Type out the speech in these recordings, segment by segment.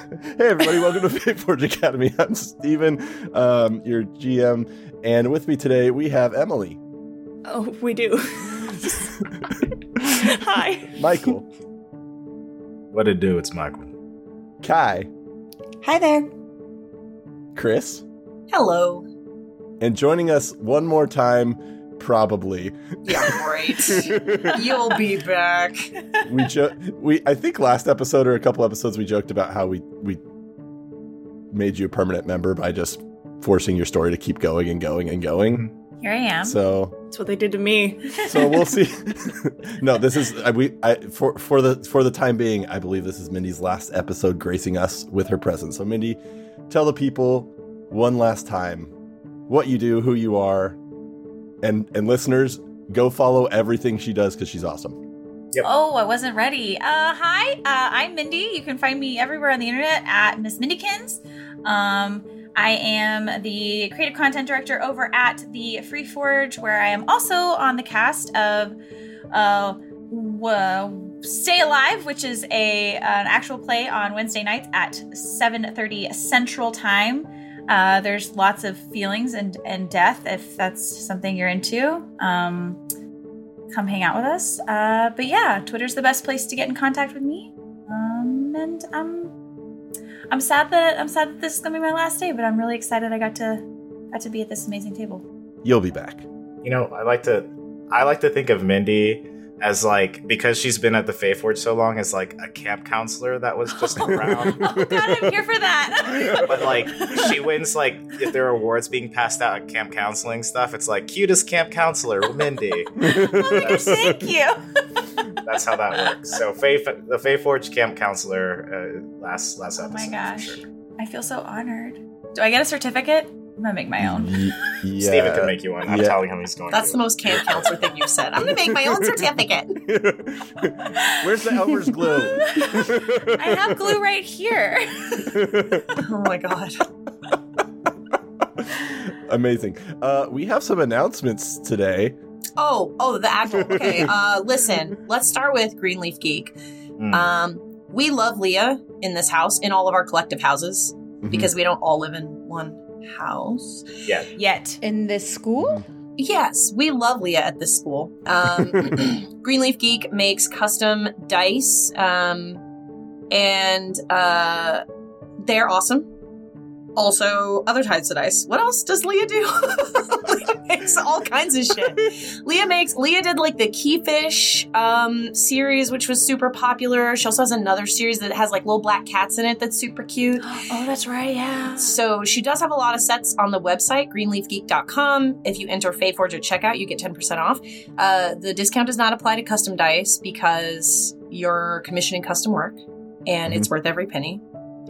hey, everybody, welcome to Faeforge Academy. I'm Steven, um, your GM, and with me today we have Emily. Oh, we do. Hi. Michael. What it do? It's Michael. Kai. Hi there. Chris. Hello. And joining us one more time, probably. Yeah, great. You'll be back. we jo- we I think last episode or a couple episodes we joked about how we we made you a permanent member by just forcing your story to keep going and going and going. Mm-hmm. Here I am. So That's what they did to me. so we'll see. no, this is I, we I for for the for the time being, I believe this is Mindy's last episode gracing us with her presence. So Mindy, tell the people one last time what you do, who you are, and and listeners, go follow everything she does because she's awesome. Oh, I wasn't ready. Uh, hi, uh, I'm Mindy. You can find me everywhere on the internet at Miss Mindykins. Um, I am the creative content director over at the Free Forge, where I am also on the cast of uh, w- Stay Alive, which is a an actual play on Wednesday nights at 7:30 Central Time. Uh, there's lots of feelings and and death if that's something you're into. Um, come hang out with us. Uh, but yeah, Twitter's the best place to get in contact with me. Um, and I'm I'm sad that I'm sad that this is gonna be my last day, but I'm really excited I got to got to be at this amazing table. You'll be back. You know, I like to I like to think of Mindy as like because she's been at the Faeforge so long as like a camp counselor that was just around. Oh God, I'm here for that. but like she wins like if there are awards being passed out at camp counseling stuff, it's like cutest camp counselor, Mindy. oh gosh, thank you. That's how that works. So Fae the Faeforge camp counselor uh, last last Oh episode. my gosh, sure. I feel so honored. Do I get a certificate? I'm gonna make my own. Y- yeah. Steven can make you one. I'm Yeah. telling him he's going That's to. the most camp counselor thing you've said. I'm gonna make my own certificate. Where's the Elmer's glue? I have glue right here. Oh my god. Amazing. Uh, we have some announcements today. Oh, oh, the actual. Okay, uh, listen. Let's start with Greenleaf Geek. Mm. Um, we love Leah in this house, in all of our collective houses, Mhm. because we don't all live in one house. yeah. Yet. In this school? Yes, we love Leah at this school. Um, Greenleaf Geek makes custom dice, um, and uh, they're awesome. Also, other types of dice. What else does Leah do? Leah makes all kinds of shit. Leah makes. Leah did like the Keyfish um, series, which was super popular. She also has another series that has like little black cats in it that's super cute. Oh, that's right. Yeah. So she does have a lot of sets on the website, greenleafgeek.com. If you enter Faeforge at checkout, you get 10% off. Uh, the discount does not apply to custom dice because you're commissioning custom work and it's worth every penny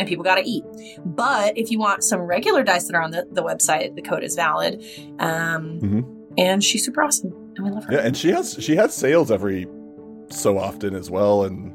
and people got to eat. But if you want some regular dice that are on the, the website, the code is valid. Um, Mhm. And she's super awesome and we love her. Yeah, and she has she has sales every so often as well, and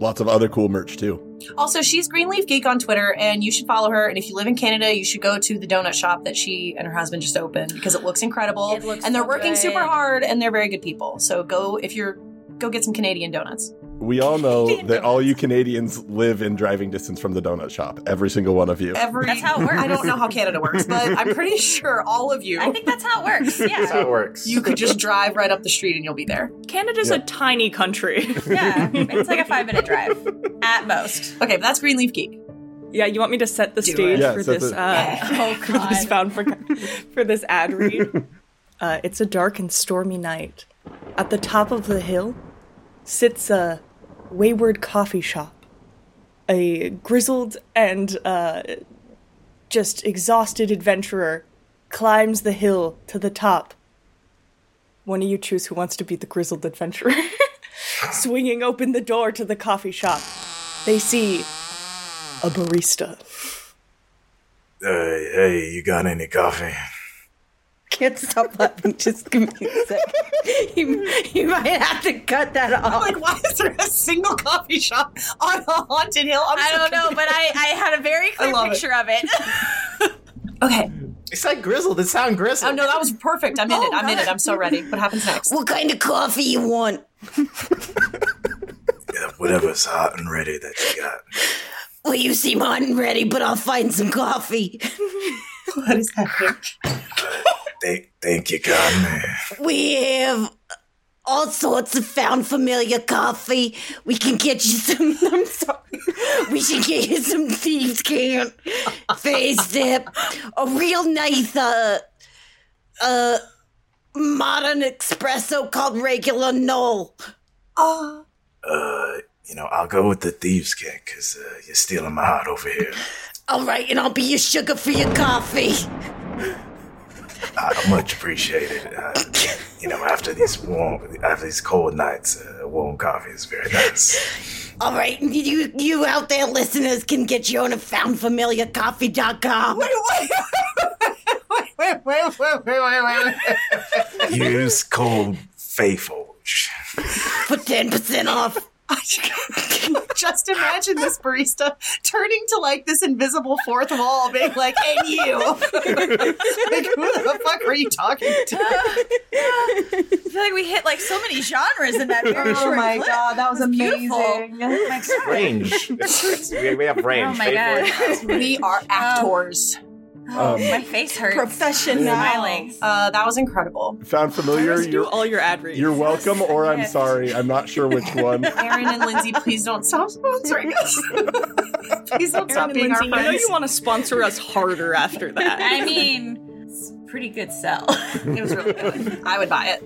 lots of other cool merch too. Also, she's Greenleaf Geek on Twitter, and you should follow her. And if you live in Canada, you should go to the donut shop that she and her husband just opened because it looks incredible. It looks and they're so working good. super hard, and they're very good people. So go if you're go get some Canadian donuts. We all know Canadian that all you Canadians live in driving distance from the donut shop. Every single one of you. Every That's how it works. I don't know how Canada works, but I'm pretty sure all of you. I think that's how it works. That's how it works. you could just drive right up the street and you'll be there. Canada's Yeah. a tiny country. Yeah. It's like a five minute drive at most. Okay, but that's Greenleaf Geek. yeah, you want me to set the Do stage. Yeah, for this the- uh, Oh, for this God. found for, for this ad read? Uh, it's a dark and stormy night. At the top of the hill sits a wayward coffee shop. A grizzled and uh, just exhausted adventurer climbs the hill to the top. One of you choose who wants to be the grizzled adventurer. Swinging open the door to the coffee shop, they see a barista. Hey, hey, you got any coffee? Can't stop laughing. Just give me a sec. You, you might have to cut that off. I'm off. like, why is there a single coffee shop on a haunted hill? I'm I don't know, but I, I had a very clear love it. picture of it. Okay. It's like grizzled. It sounded grizzled. Oh no, that was perfect. I'm in Oh, it. I'm in it. I'm so ready. What happens next? What kind of coffee you want? Yeah, whatever's hot and ready that you got. Well, you seem hot and ready, but I'll find some coffee. What is happening? Thank, thank you, Gunman. We have all sorts of found familiar coffee. We can get you some. I'm sorry. We should get you some thieves' can, face dip, a real nice uh, uh, modern espresso called regular Null. Oh, Uh, you know, I'll go with the thieves' king because uh, you're stealing my heart over here. All right, and I'll be your sugar for your coffee. Uh, much appreciated. Uh, you know, after these warm, after these cold nights, uh, warm coffee is very nice. All right, you you out there listeners can get you on a foundfamiliarcoffee.com. wait, wait, wait, wait, wait, wait, wait, wait. Use code FAEFORGE. for 10% off. Just imagine this barista turning to like this invisible fourth wall, being like, "And you, like, who the fuck are you talking to?" I feel like we hit like so many genres in that very Oh short my clip. god, that was It beautiful. amazing. My God. Range. It's- it's- we, we have range. Oh my God. We are um, actors. Oh, Um, my face hurts. Professional. Smiling. Uh, that was incredible. Found familiar? Just do You're, all your ad reads. you're welcome, or I'm sorry. I'm not sure which one. Aaron and Lindsay, please don't stop sponsoring us. please don't Aaron stop being Lindsay, our you know you want to sponsor us harder after that. I mean, it's a pretty good sell. It was really good. I would buy it.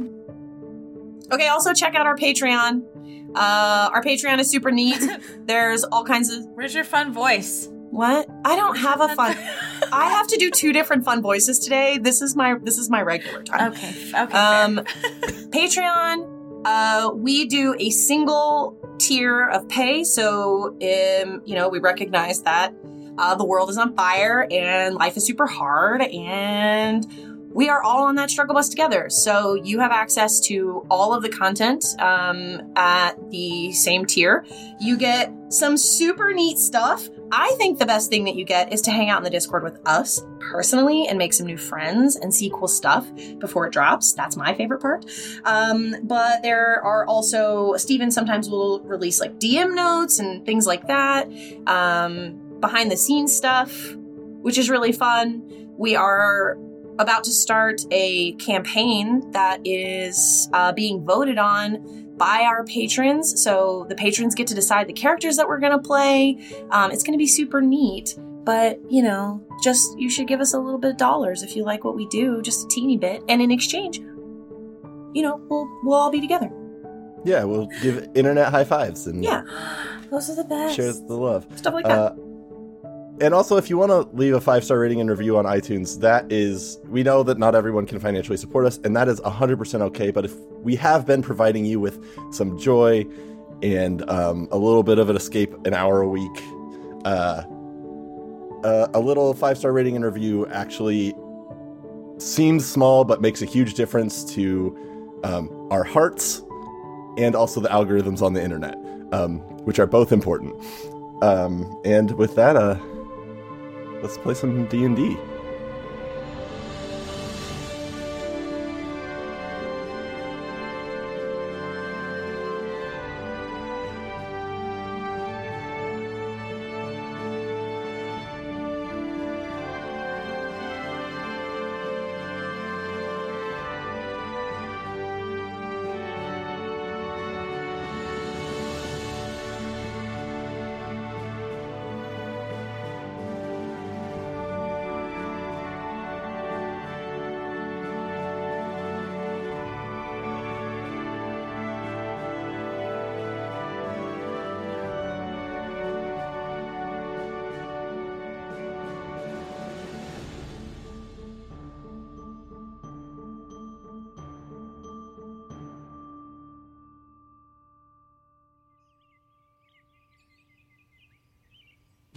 Okay, also check out our Patreon. Uh, our Patreon is super neat. There's all kinds of Where's your fun voice? What? I don't have a fun. I have to do two different fun voices today. This is my this is my regular time. Okay. Okay. Um. Patreon, uh, we do a single tier of pay. So, um, you know, we recognize that uh, the world is on fire and life is super hard, and we are all on that struggle bus together. So, you have access to all of the content um, at the same tier. You get some super neat stuff. I think the best thing that you get is to hang out in the Discord with us personally and make some new friends and see cool stuff before it drops. That's my favorite part. Um, but there are also Steven sometimes will release like DM notes and things like that. Um, behind the scenes stuff, which is really fun. We are about to start a campaign that is uh, being voted on by our patrons. So the patrons get to decide the characters that we're going to play. Um, it's going to be super neat. But, you know, just you should give us a little bit of dollars if you like what we do, just a teeny bit. And in exchange, you know, we'll we'll all be together. Yeah, we'll give internet high fives and Yeah. Those are the best. share the love. Stuff like that. Uh, and also, if you want to leave a five star rating and review on iTunes, that is, we know that not everyone can financially support us, and that is 100% okay. But if we have been providing you with some joy and um, a little bit of an escape an hour a week, uh, uh, a little five star rating and review actually seems small, but makes a huge difference to um, our hearts and also the algorithms on the internet, um, which are both important. Um, and with that, uh, let's play some D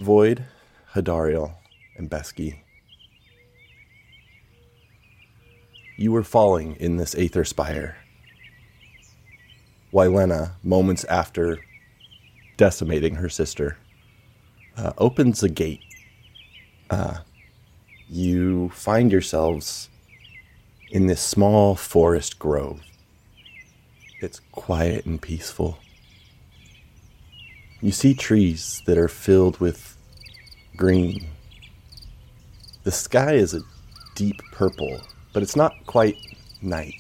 Void, Hadariel, and Besky. You were falling in this Aether Spire. Wylena, moments after decimating her sister, uh, opens a gate. Uh, you find yourselves in this small forest grove. It's quiet and peaceful. You see trees that are filled with green. The sky is a deep purple, but it's not quite night.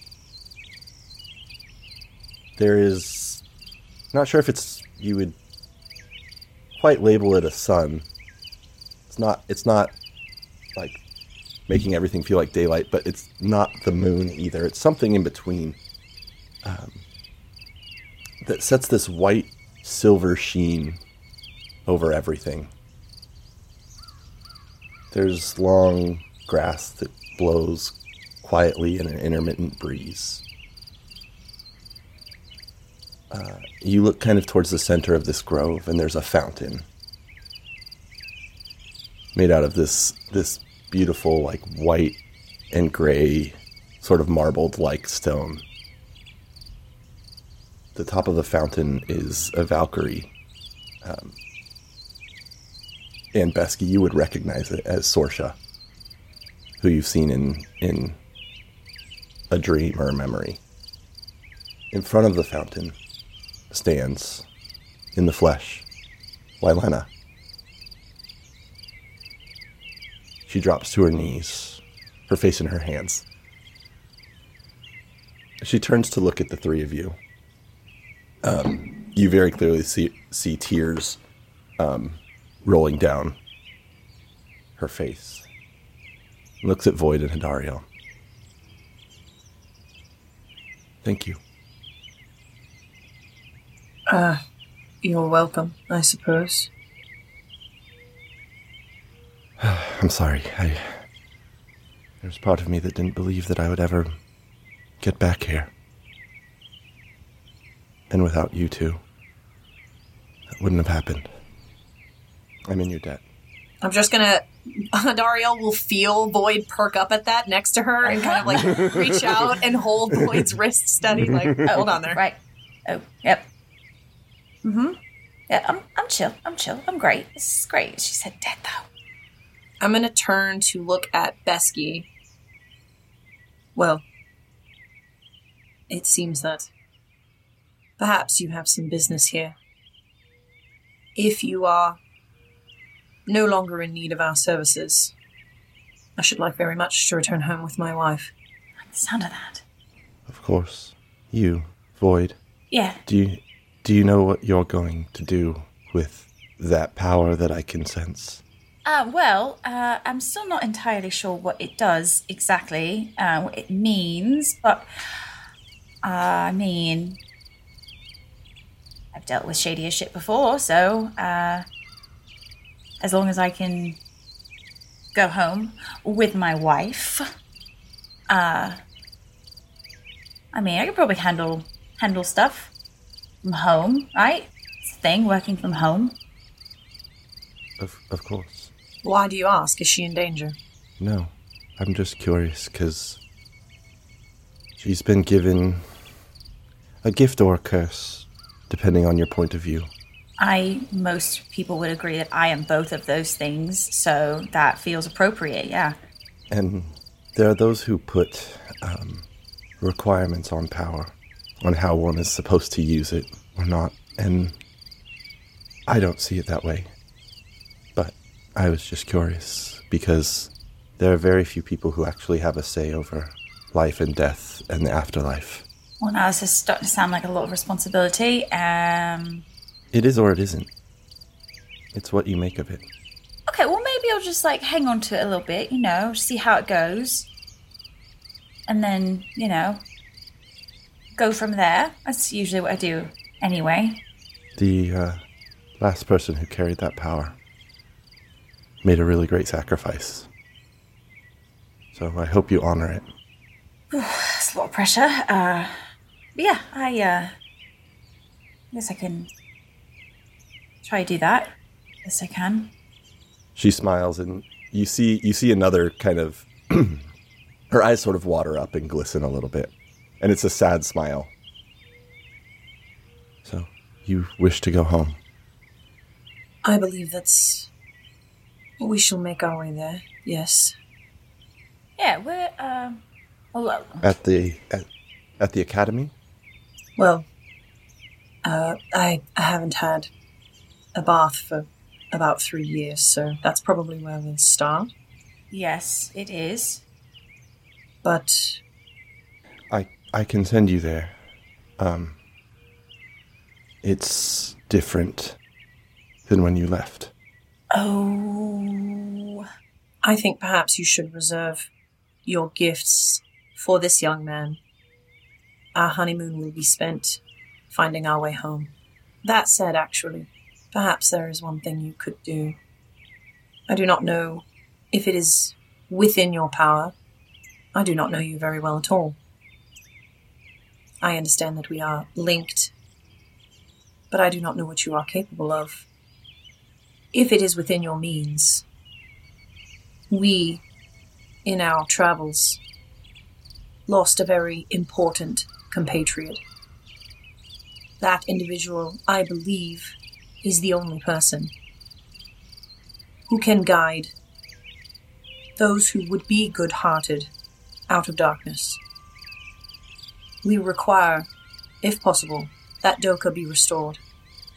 There is not sure if it's you would quite label it a sun. It's not it's not like making everything feel like daylight, but it's not the moon either. It's something in between um, that sets this white silver sheen over everything. There's long grass that blows quietly in an intermittent breeze. Uh, you look kind of towards the center of this grove, and there's a fountain made out of this this beautiful, like white and gray, sort of marbled like stone. The top of the fountain is a Valkyrie. Um, and Besky, you would recognize it as Sorsha, who you've seen in in a dream or a memory. In front of the fountain stands, in the flesh, Wylena. She drops to her knees, her face in her hands. She turns to look at the three of you. Um, you very clearly see see tears um, rolling down her face. Looks at Void and Hadariel. Thank you. Ah, you're welcome, I suppose. I'm sorry. I there's part of me that didn't believe that I would ever get back here. And without you two, that wouldn't have happened. I'm in your debt. I'm just gonna. Dario will feel Void perk up at that next to her and kind of like reach out and hold Void's wrist steady. Like, hold on there. Right. Oh, yep. Mm-hmm. Yeah, I'm I'm chill. I'm chill. I'm great. This is great. She said dead though. I'm gonna turn to look at Besky. Well, it seems that perhaps you have some business here. If you are no longer in need of our services, I should like very much to return home with my wife. I like the sound of that. Of course. You, Void. Yeah. Do you do you know what you're going to do with that power that I can sense? Uh, well, uh, I'm still not entirely sure what it does exactly, uh, what it means, but uh, I mean, I've dealt with shadier shit before, so uh, as long as I can go home with my wife, uh, I mean, I could probably handle handle stuff from home, right? It's a thing, working from home. Of of course. Why do you ask? Is she in danger? No. I'm just curious cuz she's been given a gift or a curse depending on your point of view. I most people would agree that I am both of those things, so that feels appropriate. Yeah. And there are those who put um, requirements on power, on how one is supposed to use it or not. And I don't see it that way. But I was just curious because there are very few people who actually have a say over life and death and the afterlife. Well, now this is starting to sound like a lot of responsibility. Um. It is or it isn't. It's what you make of it. Okay, well maybe I'll just like hang on to it a little bit, you know, see how it goes, and then you know, go from there. That's usually what I do anyway. The uh, last person who carried that power made a really great sacrifice. So I hope you honor it. That's a lot of pressure. Uh, but yeah, I uh, guess I can try to do that. Yes, I can. She smiles, and you see you see another kind of her eyes sort of water up and glisten a little bit, and it's a sad smile. So you wish to go home? I believe that's. We shall make our way there, yes. Yeah, we're um. Well, At the at, at the academy? Well, uh, I, I haven't had a bath for about three years, so that's probably where we'll start. Yes, it is. But I I can send you there. Um it's different than when you left. Oh. I think perhaps you should reserve your gifts for this young man. Our honeymoon will be spent finding our way home. That said, actually, perhaps there is one thing you could do. I do not know if it is within your power. I do not know you very well at all. I understand that we are linked, but I do not know what you are capable of. If it is within your means, we, in our travels, lost a very important compatriot. That individual, I believe, is the only person who can guide those who would be good hearted out of darkness. We require, if possible, that Doka be restored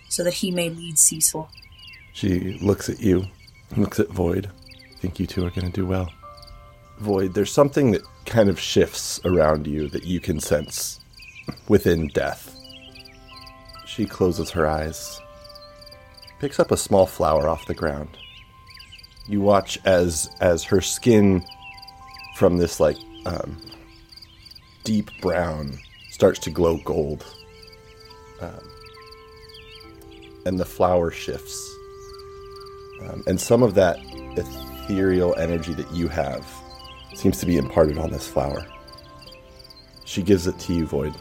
so that he may lead Cecil. She looks at you, looks at Void. I think you two are going to do well. Void, there's something that kind of shifts around you that you can sense within death. She closes her eyes, picks up a small flower off the ground. You watch as as her skin from this like um, deep brown starts to glow gold, um, and the flower shifts, um, and some of that ethereal energy that you have seems to be imparted on this flower. She gives it to you, Void.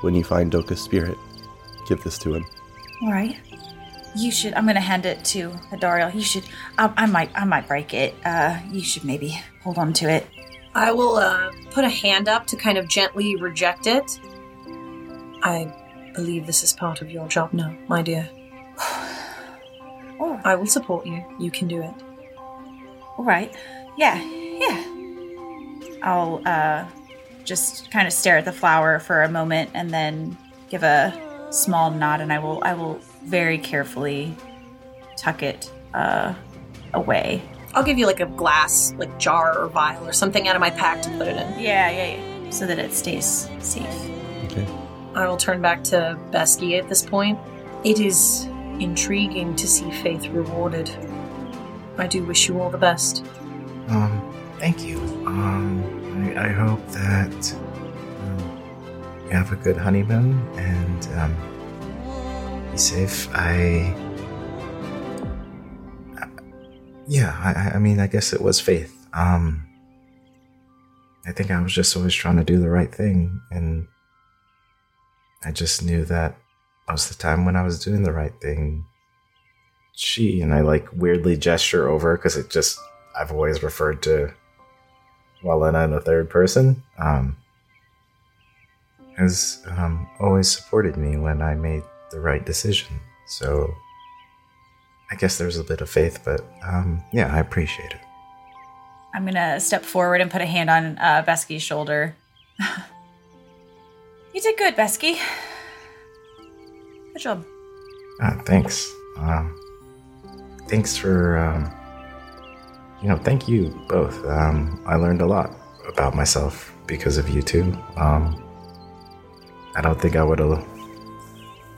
When you find Doka's spirit, give this to him. All right. You should. I'm gonna hand it to Hadariel. You should. I, I might. I might break it. Uh, you should maybe hold on to it. I will uh, put a hand up to kind of gently reject it. I believe this is part of your job now, my dear. Oh, I will support you. You can do it. all right. Yeah. Yeah. I'll uh, just kind of stare at the flower for a moment and then give a small knot, and I will. I will very carefully tuck it uh, away. I'll give you like a glass, like jar or vial or something out of my pack to put it in. Yeah, yeah, yeah. So that it stays safe. Okay. I will turn back to Besky at this point. It is intriguing to see Faith rewarded. I do wish you all the best. Um, thank you. Um, I, I hope that you have a good honeymoon and um, be safe. I. Yeah, I, I mean, I guess it was faith. Um, I think I was just always trying to do the right thing, and I just knew that most of the time when I was doing the right thing, she and I like weirdly gesture over because it just I've always referred to Wylena in the third person. Um, has um, always supported me when I made the right decision. So I guess there's a bit of faith, but um, yeah, I appreciate it. I'm gonna step forward and put a hand on uh, Besky's shoulder. you did good, Besky. Good job. Ah, thanks. Um, thanks for, um, you know, thank you both. Um, I learned a lot about myself because of you two. Um, I don't think I would have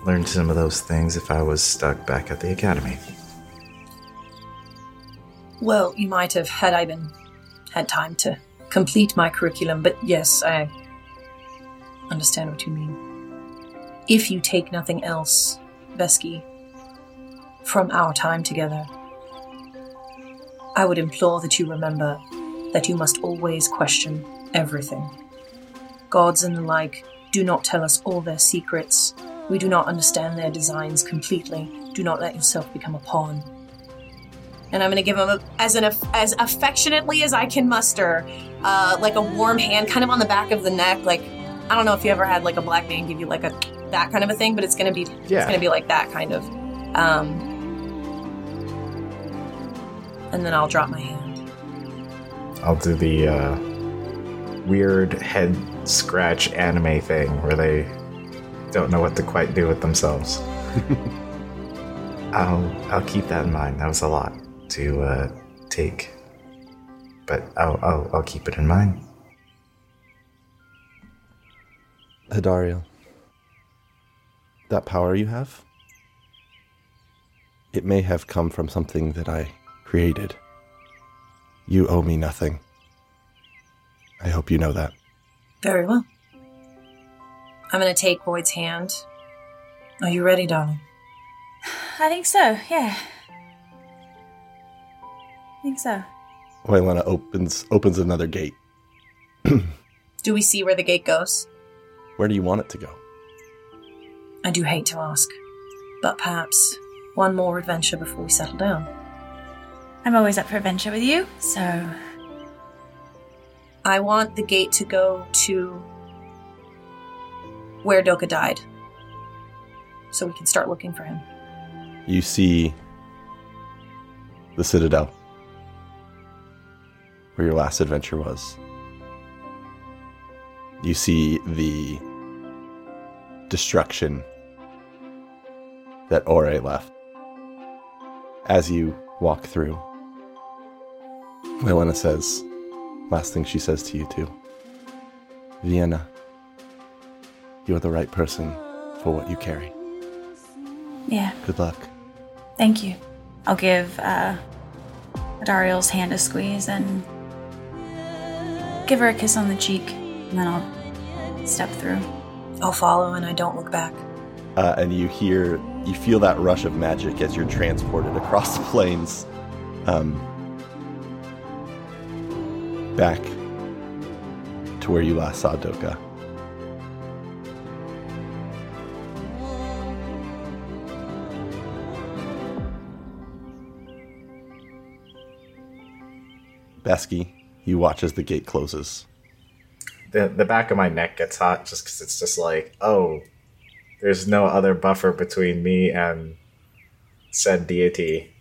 learned some of those things if I was stuck back at the academy. Well, you might have had I been had time to complete my curriculum, but yes, I understand what you mean. If you take nothing else, Besky, from our time together, I would implore that you remember that you must always question everything. Gods and the like do not tell us all their secrets. We do not understand their designs completely. Do not let yourself become a pawn and I'm gonna give him a, as an as affectionately as I can muster, uh, like a warm hand, kind of on the back of the neck. Like I don't know if you ever had like a black man give you like a that kind of a thing, but it's gonna be Yeah. it's gonna be like that kind of. Um, and then I'll drop my hand. I'll do the uh, weird head scratch anime thing where they don't know what to quite do with themselves. I'll I'll keep that in mind. That was a lot to uh, take, but I'll, I'll I'll keep it in mind. Hadariel, that power you have, it may have come from something that I created. You owe me nothing. I hope you know that. Very well. I'm going to take Void's hand. Are you ready, darling? I think so, yeah. I think so. Waylena opens opens another gate. Do we see where the gate goes? Where do you want it to go? I do hate to ask, but perhaps one more adventure before we settle down. I'm always up for adventure with you, so I want the gate to go to where Doka died, so we can start looking for him. You see the Citadel, where your last adventure was. You see the destruction that Ore left. As you walk through, Waylena says, last thing she says to you too Vienna, you're the right person for what you carry. yeah. Good luck. Thank you. I'll give uh, Dariel's hand a squeeze and give her a kiss on the cheek, and then I'll step through. I'll follow and I don't look back. uh, and you hear you feel that rush of magic as you're transported across the plains um, back to where you last saw Doka. Besky, you watch as the gate closes. The the back of my neck gets hot just because it's just like, oh, there's no other buffer between me and said deity,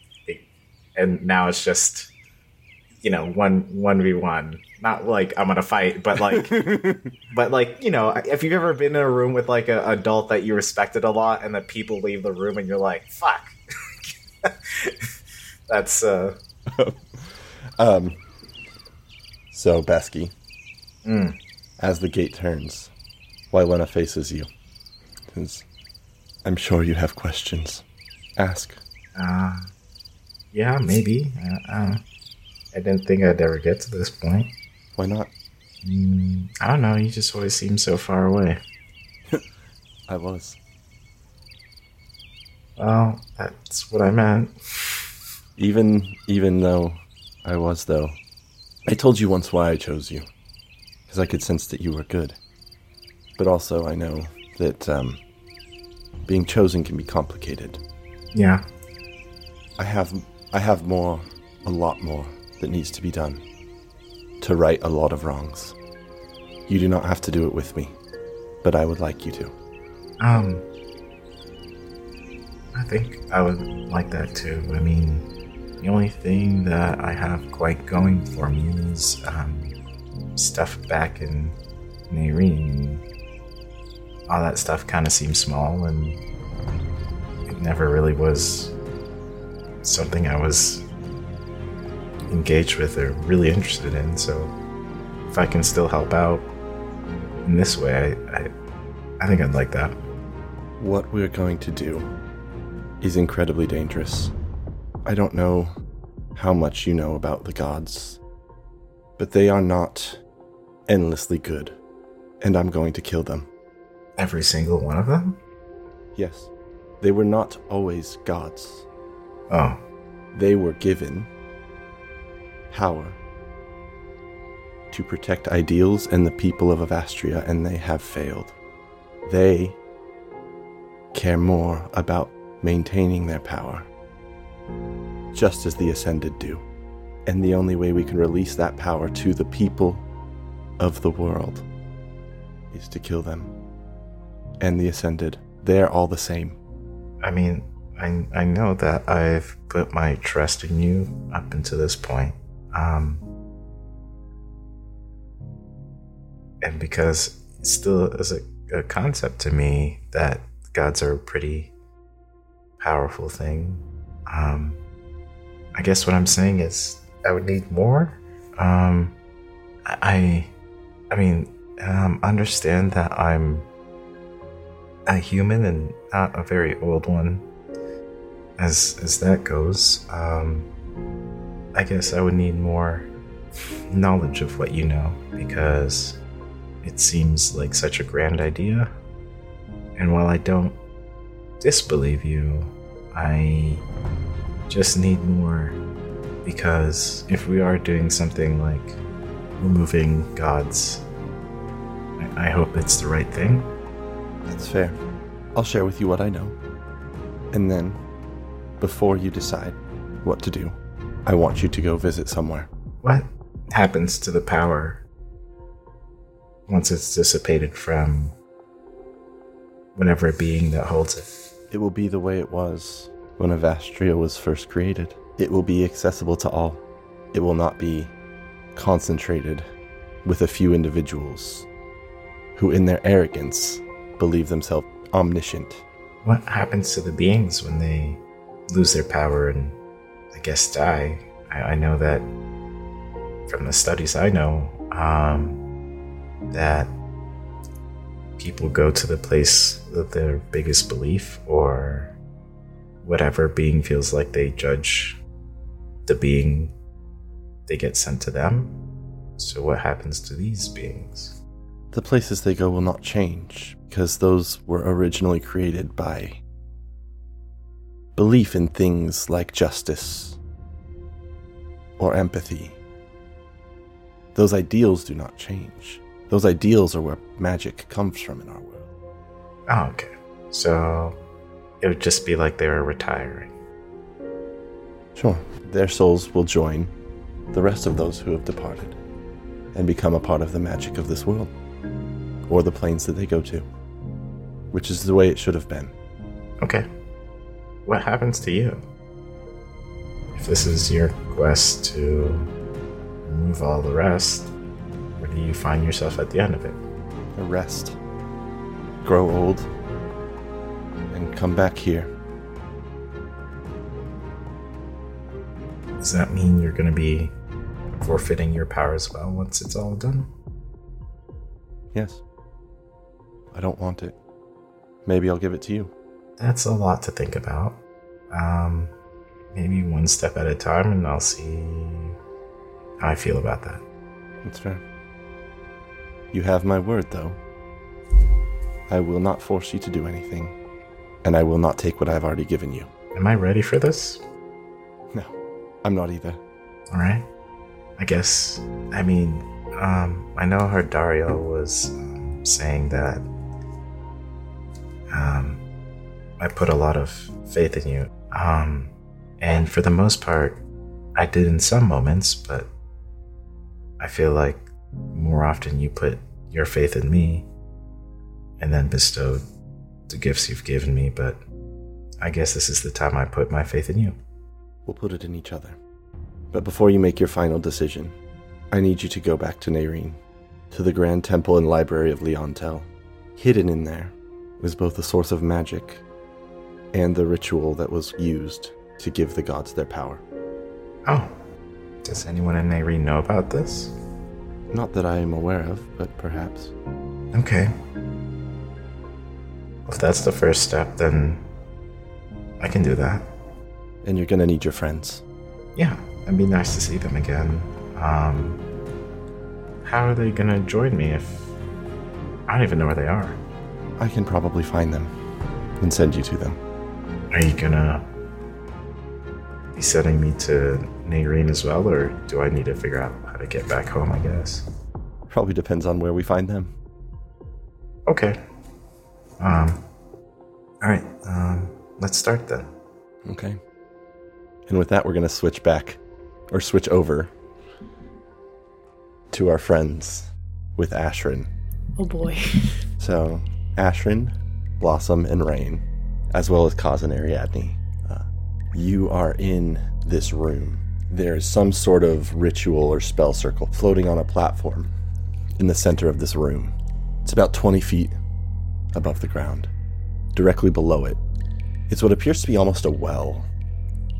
and now it's just, you know, one one v one. Not like I'm gonna fight, but like, but like, you know, if you've ever been in a room with like an adult that you respected a lot, and then people leave the room, and you're like, fuck. That's uh, Um, so, Besky, Mm. as the gate turns, Wylena faces you. Says, I'm sure you have questions. Ask. uh, yeah, maybe. Uh, uh, I didn't think I'd ever get to this point. Why not? Mm, I don't know. You just always seem so far away. I was. Well, that's what I meant. Even even though I was though, I told you once why I chose you. Because I could sense that you were good. But also I know that um, being chosen can be complicated. Yeah. I have I have more, a lot more that needs to be done to right a lot of wrongs. You do not have to do it with me, but I would like you to. Um, I think I would like that too. I mean, the only thing that I have quite going for me is um, stuff back in Nairine. All that stuff kind of seems small, and it never really was something I was engaged with or really interested in. So, if I can still help out in this way, I, I, I think I'd like that. What we're going to do is incredibly dangerous. I don't know how much you know about the gods, but they are not endlessly good, and I'm going to kill them. Every single one of them? Yes, they were not always gods. Oh, They were given power to protect ideals and the people of Avastria, and they have failed. They care more about maintaining their power, just as the Ascended do. And the only way we can release that power to the people of the world is to kill them. And the Ascended, they're all the same. I mean, I, I know that I've put my trust in you up until this point. Um, and because it still is a, a concept to me that gods are a pretty powerful thing. Um, I guess what I'm saying is I would need more. Um, I, I mean, um, understand that I'm a human and not a very old one. As as that goes, um, I guess I would need more knowledge of what you know because it seems like such a grand idea. And while I don't disbelieve you, I just need more because if we are doing something like removing gods, I, I hope it's the right thing. That's fair. I'll share with you what I know. And then, before you decide what to do, I want you to go visit somewhere. What happens to the power once it's dissipated from whatever being that holds it? It will be the way it was when Avastria was first created. It will be accessible to all. It will not be concentrated with a few individuals who, in their arrogance, believe themselves omniscient. What happens to the beings when they lose their power and, I guess, die? I, I know that from the studies I know, um, that people go to the place of their biggest belief or whatever being feels like they judge the being they get sent to them. So, what happens to these beings? The places they go will not change because those were originally created by belief in things like justice or empathy. Those ideals do not change. Those ideals are where magic comes from in our world. Oh, okay. So, it would just be like they were retiring. Sure, their souls will join the rest of those who have departed and become a part of the magic of this world or the planes that they go to, which is the way it should have been. Okay. What happens to you? If this is your quest to remove all the rest, where do you find yourself at the end of it? A rest, grow old, and come back here. Does that mean you're going to be forfeiting your power as well once it's all done? Yes. I don't want it. Maybe I'll give it to you. That's a lot to think about. Um, maybe one step at a time, and I'll see how I feel about that. That's fair. You have my word, though. I will not force you to do anything, and I will not take what I've already given you. Am I ready for this? No, I'm not either. All right. I guess. I mean, um, I know Hadariel was um, saying that um, I put a lot of faith in you. Um, and for the most part, I did in some moments, but I feel like more often you put your faith in me and then bestowed the gifts you've given me. But I guess this is the time I put my faith in you. We'll put it in each other. But before you make your final decision, I need you to go back to Nairine, to the Grand Temple and Library of Leontel. Hidden in there was both a source of magic and the ritual that was used to give the gods their power. Oh, does anyone in Nairine know about this? Not that I am aware of, but perhaps. Okay. If that's the first step, then I can do that. And you're gonna need your friends. Yeah, it'd be nice to see them again. Um, how are they gonna join me if I don't even know where they are? I can probably find them and send you to them. Are you gonna be sending me to Nairine as well, or do I need to figure out how to get back home? I guess. Probably depends on where we find them. Okay. Um. All right. Um. Let's start then. Okay. And with that, we're going to switch back or switch over to our friends with Ashrin. Oh boy. So, Ashrin, Blossom, and Rain, as well as Kaz and Ariadne, uh, you are in this room. There is some sort of ritual or spell circle floating on a platform in the center of this room. It's about 20 feet above the ground. Directly below it It's what appears to be almost a well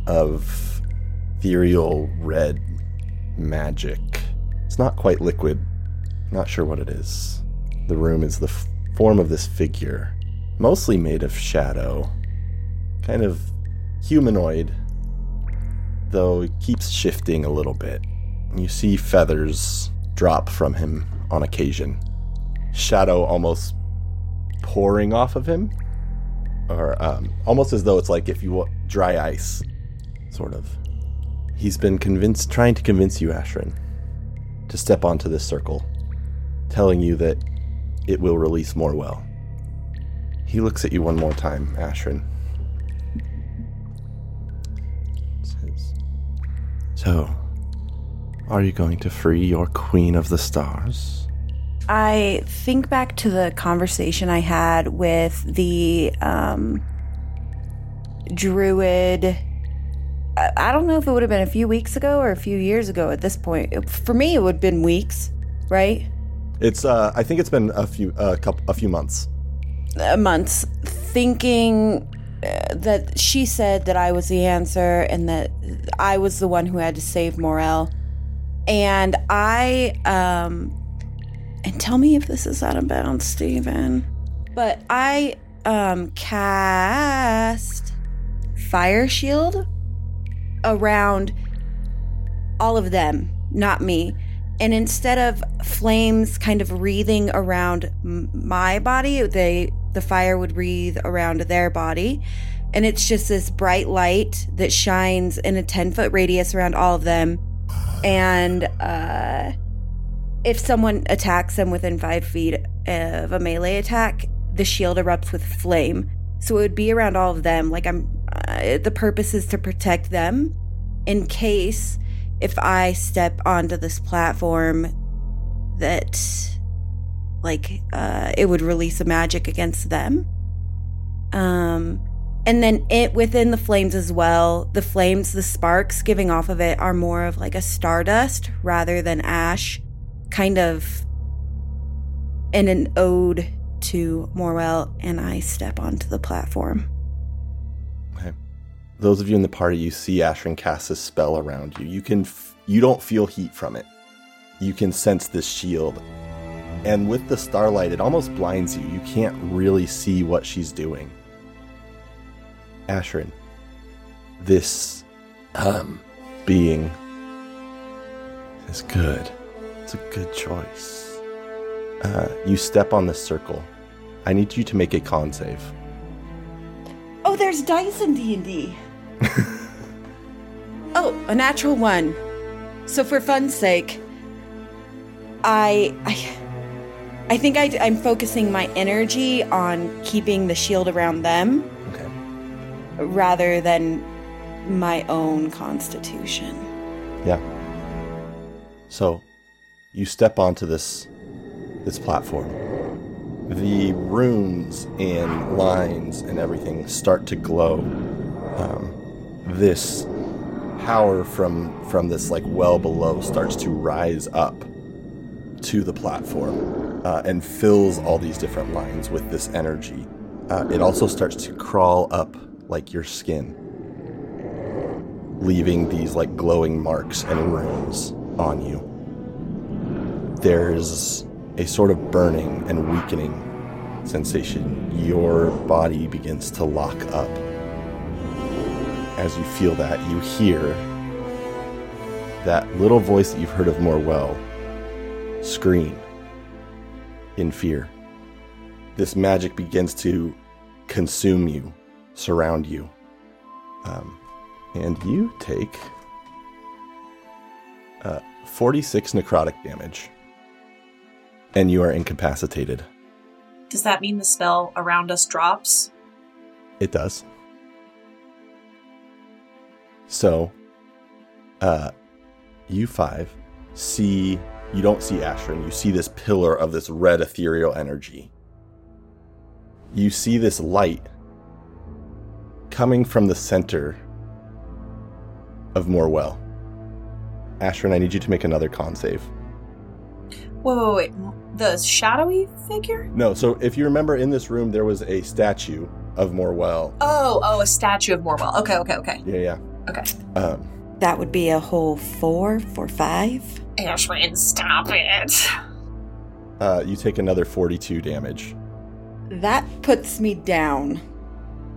of ethereal red magic. It's not quite liquid. Not sure what it is. The room is the f- form of this figure, mostly made of shadow, kind of humanoid, though it keeps shifting a little bit. You see feathers drop from him on occasion. Shadow almost pouring off of him, or um, almost as though it's like if you wa- dry ice, sort of. He's been convinced, trying to convince you, Ashrin, to step onto this circle, telling you that it will release Morwell. He looks at you one more time, Ashrin. Says, So, are you going to free your Queen of the Stars? I think back to the conversation I had with the um, druid. I don't know if it would have been a few weeks ago or a few years ago at this point. For me, it would have been weeks, right? It's uh I think it's been a few a couple a few months. Months. Thinking uh, that she said that I was the answer and that I was the one who had to save Morwell. And I, um, and tell me if this is out of bounds, Steven. But I, um, cast Fire Shield around all of them, not me. And instead of flames kind of wreathing around my body, they the fire would wreathe around their body. And it's just this bright light that shines in a 10 foot radius around all of them. And uh, if someone attacks them within five feet of a melee attack, the shield erupts with flame. So it would be around all of them. Like I'm, uh, the purpose is to protect them in case if I step onto this platform that like uh it would release a magic against them. Um and then it within the flames as well, the flames, the sparks giving off of it are more of like a stardust rather than ash, kind of in an ode to Morwell, and I step onto the platform. Okay. Those of you in the party, you see Ashrin cast this spell around you. You can, f- you don't feel heat from it. You can sense this shield, and with the starlight, it almost blinds you. You can't really see what she's doing. Ashrin, this, um, being is good. It's a good choice. Uh, you step on this circle. I need you to make a con save. Oh, there's dice in D&D. oh, a natural one. So for fun's sake, I I I think I, I'm focusing my energy on keeping the shield around them Okay. rather than my own constitution. Yeah. So, you step onto this this platform. The runes and lines and everything start to glow. Um, this power from from this like well below starts to rise up to the platform uh, and fills all these different lines with this energy. Uh, it also starts to crawl up like your skin, leaving these like glowing marks and runes on you. There's a sort of burning and weakening sensation. Your body begins to lock up. As you feel that, you hear that little voice that you've heard of Morwell scream in fear. This magic begins to consume you, surround you. Um, and you take uh, 46 necrotic damage. And you are incapacitated. Does that mean the spell around us drops? It does. So, uh, you five see, you don't see Ashrin, you see this pillar of this red ethereal energy. You see this light coming from the center of Morwell. Ashrin, I need you to make another con save. Wait, wait. The shadowy figure? No, so if you remember in this room, there was a statue of Morwell. Oh, oh, a statue of Morwell. Okay, okay, okay. Yeah, yeah. Okay. Um, That would be a whole four, four, five. Ashwin, stop it. uh, you take another 42 damage. That puts me down.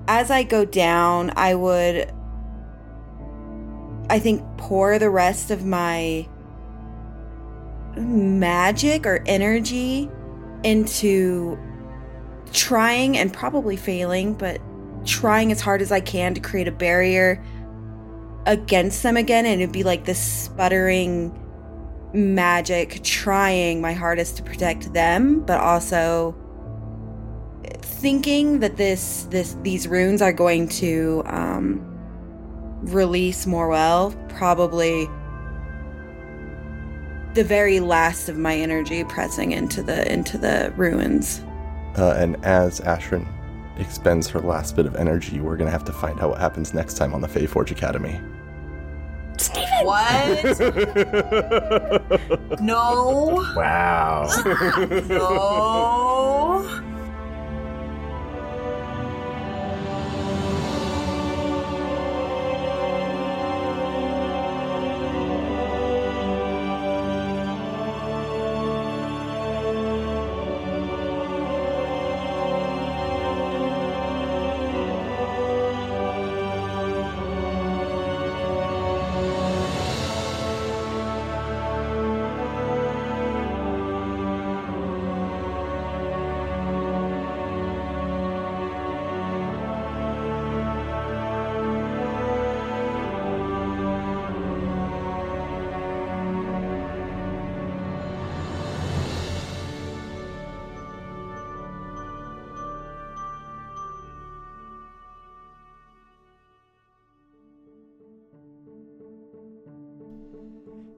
As I go down, I would, I think, pour the rest of my magic or energy into trying and probably failing, but trying as hard as I can to create a barrier against them again. And it'd be like this sputtering magic, trying my hardest to protect them, but also thinking that this this these runes are going to um release Morwell probably the very last of my energy pressing into the into the ruins Uh, and as Ashrin expends her last bit of energy, we're going to have to find out what happens next time on the Faeforge Academy. What? no. Wow. No.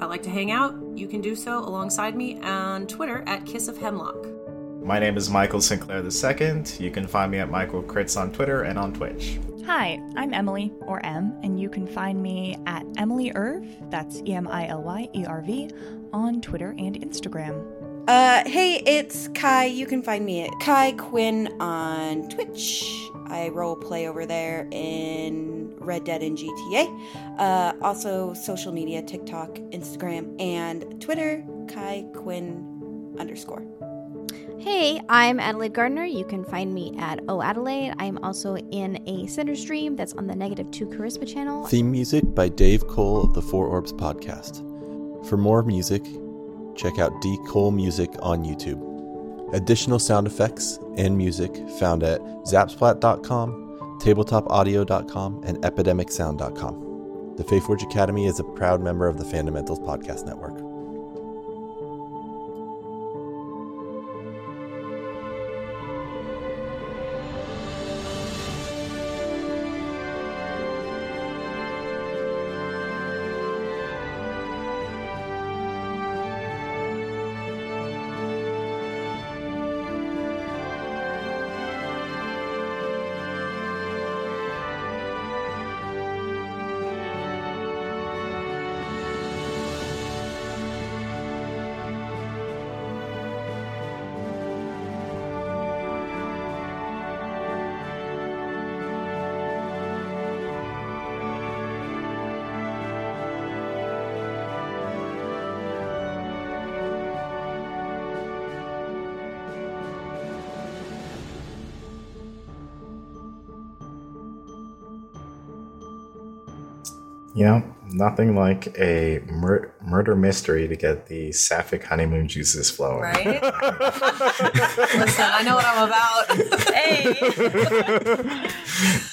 I like to hang out. You can do so alongside me on Twitter at Kiss of Hemlock. My name is Michael Sinclair II. You can find me at Michael Crits on Twitter and on Twitch. Hi, I'm Emily, or M, and you can find me at Emily Irv, that's E M I L Y E R V, on Twitter and Instagram. Uh, hey, it's Kai. You can find me at Kai Quinn on Twitch. I role play over there in Red Dead and GTA. Uh, also, social media TikTok, Instagram, and Twitter, Kai Quinn underscore. Hey, I'm Adelaide Gardner. You can find me at O Adelaide. I'm also in a center stream that's on the Negative 2 Charisma channel. Theme music by Dave Cole of the Four Orbs podcast. For more music, check out D Cole Music on YouTube. Additional sound effects and music found at zapsplat.com, tabletopaudio.com, and epidemicsound.com. The Forge Academy is a proud member of the Fundamentals Podcast Network. You know, nothing like a mur- murder mystery to get the sapphic honeymoon juices flowing. Right? Listen, I know what I'm about. Hey.